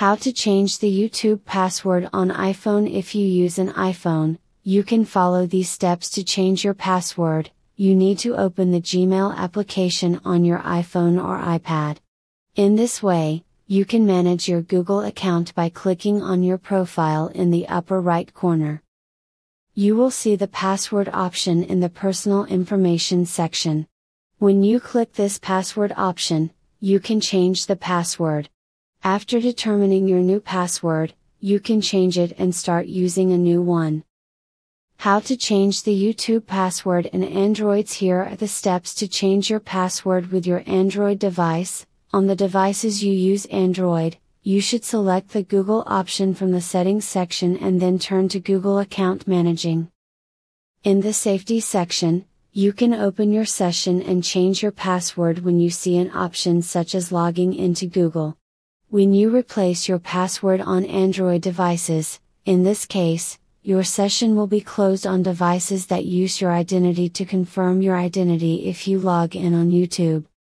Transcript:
How to change the YouTube password on iPhone If you use an iPhone, you can follow these steps to change your password. You need to open the Gmail application on your iPhone or iPad. In this way, you can manage your Google account by clicking on your profile in the upper right corner. You will see the password option in the personal information section. When you click this password option, you can change the password. After determining your new password, you can change it and start using a new one. How to change the YouTube password in Androids Here are the steps to change your password with your Android device. On the devices you use Android, you should select the Google option from the settings section and then turn to Google Account Managing. In the Safety section, you can open your session and change your password when you see an option such as logging into Google. When you replace your password on Android devices, in this case, your session will be closed on devices that use your identity to confirm your identity if you log in on YouTube.